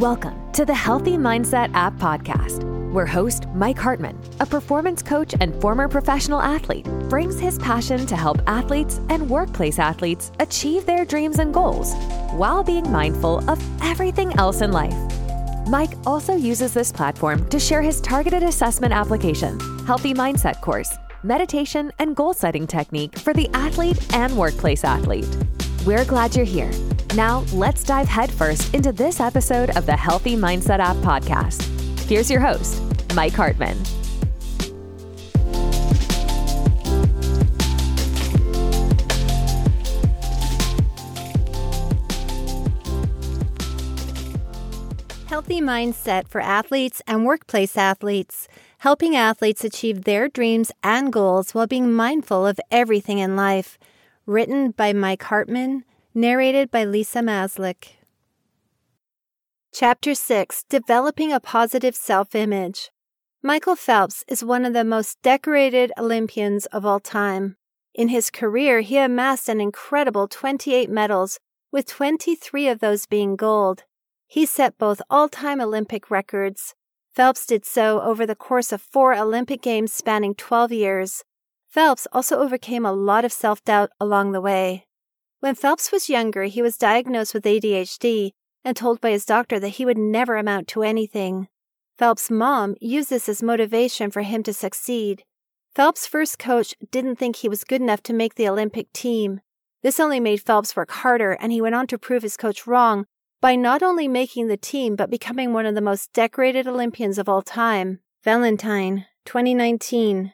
Welcome to the Healthy Mindset App Podcast, where host Mike Hartman, a performance coach and former professional athlete, brings his passion to help athletes and workplace athletes achieve their dreams and goals while being mindful of everything else in life. Mike also uses this platform to share his targeted assessment application, Healthy Mindset course, meditation, and goal setting technique for the athlete and workplace athlete. We're glad you're here. Now, let's dive headfirst into this episode of the Healthy Mindset App podcast. Here's your host, Mike Hartman. Healthy Mindset for Athletes and Workplace Athletes, helping athletes achieve their dreams and goals while being mindful of everything in life. Written by Mike Hartman Narrated by Lisa Maslick. Chapter 6 Developing a Positive Self Image. Michael Phelps is one of the most decorated Olympians of all time. In his career, he amassed an incredible 28 medals, with 23 of those being gold. He set both all time Olympic records. Phelps did so over the course of four Olympic Games spanning 12 years. Phelps also overcame a lot of self doubt along the way. When Phelps was younger, he was diagnosed with ADHD and told by his doctor that he would never amount to anything. Phelps' mom used this as motivation for him to succeed. Phelps' first coach didn't think he was good enough to make the Olympic team. This only made Phelps work harder, and he went on to prove his coach wrong by not only making the team but becoming one of the most decorated Olympians of all time. Valentine, 2019.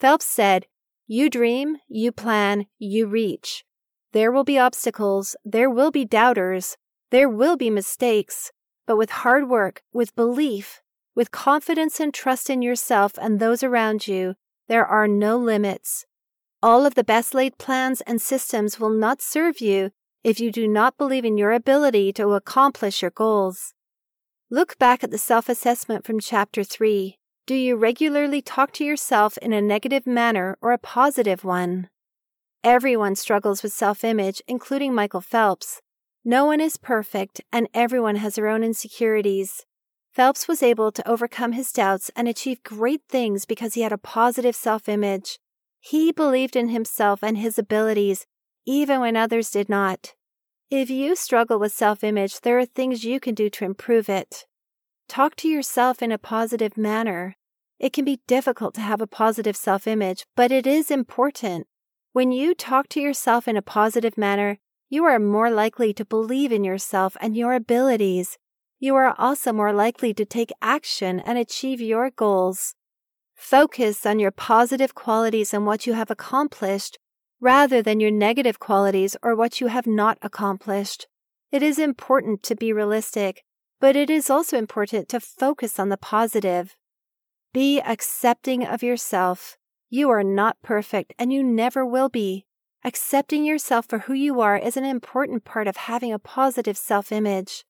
Phelps said, You dream, you plan, you reach. There will be obstacles, there will be doubters, there will be mistakes, but with hard work, with belief, with confidence and trust in yourself and those around you, there are no limits. All of the best laid plans and systems will not serve you if you do not believe in your ability to accomplish your goals. Look back at the self assessment from Chapter 3. Do you regularly talk to yourself in a negative manner or a positive one? Everyone struggles with self image, including Michael Phelps. No one is perfect, and everyone has their own insecurities. Phelps was able to overcome his doubts and achieve great things because he had a positive self image. He believed in himself and his abilities, even when others did not. If you struggle with self image, there are things you can do to improve it. Talk to yourself in a positive manner. It can be difficult to have a positive self image, but it is important. When you talk to yourself in a positive manner, you are more likely to believe in yourself and your abilities. You are also more likely to take action and achieve your goals. Focus on your positive qualities and what you have accomplished rather than your negative qualities or what you have not accomplished. It is important to be realistic, but it is also important to focus on the positive. Be accepting of yourself. You are not perfect and you never will be. Accepting yourself for who you are is an important part of having a positive self image.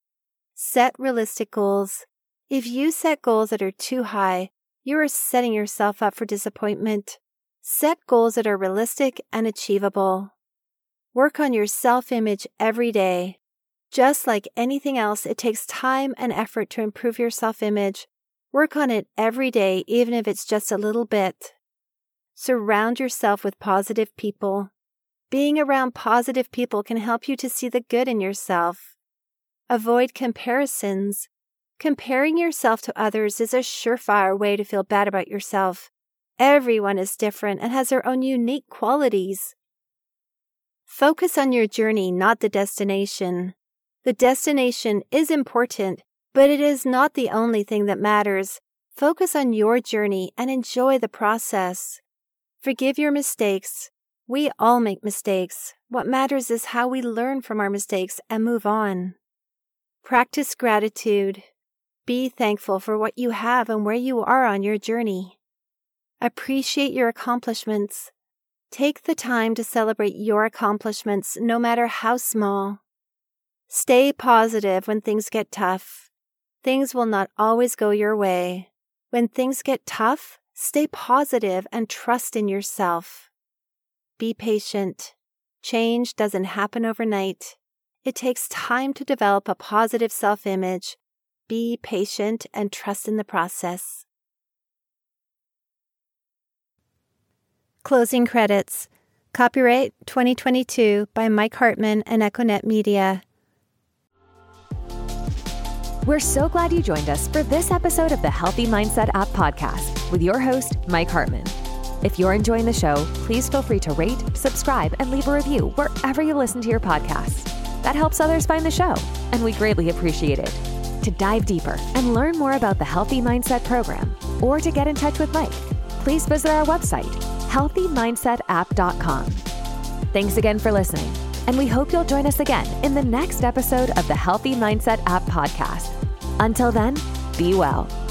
Set realistic goals. If you set goals that are too high, you are setting yourself up for disappointment. Set goals that are realistic and achievable. Work on your self image every day. Just like anything else, it takes time and effort to improve your self image. Work on it every day, even if it's just a little bit. Surround yourself with positive people. Being around positive people can help you to see the good in yourself. Avoid comparisons. Comparing yourself to others is a surefire way to feel bad about yourself. Everyone is different and has their own unique qualities. Focus on your journey, not the destination. The destination is important, but it is not the only thing that matters. Focus on your journey and enjoy the process. Forgive your mistakes. We all make mistakes. What matters is how we learn from our mistakes and move on. Practice gratitude. Be thankful for what you have and where you are on your journey. Appreciate your accomplishments. Take the time to celebrate your accomplishments, no matter how small. Stay positive when things get tough. Things will not always go your way. When things get tough, Stay positive and trust in yourself. Be patient. Change doesn't happen overnight. It takes time to develop a positive self image. Be patient and trust in the process. Closing credits. Copyright 2022 by Mike Hartman and Echonet Media. We're so glad you joined us for this episode of the Healthy Mindset App podcast with your host, Mike Hartman. If you're enjoying the show, please feel free to rate, subscribe, and leave a review wherever you listen to your podcasts. That helps others find the show, and we greatly appreciate it. To dive deeper and learn more about the Healthy Mindset program, or to get in touch with Mike, please visit our website, healthymindset.app.com. Thanks again for listening, and we hope you'll join us again in the next episode of the Healthy Mindset App podcast. Until then, be well.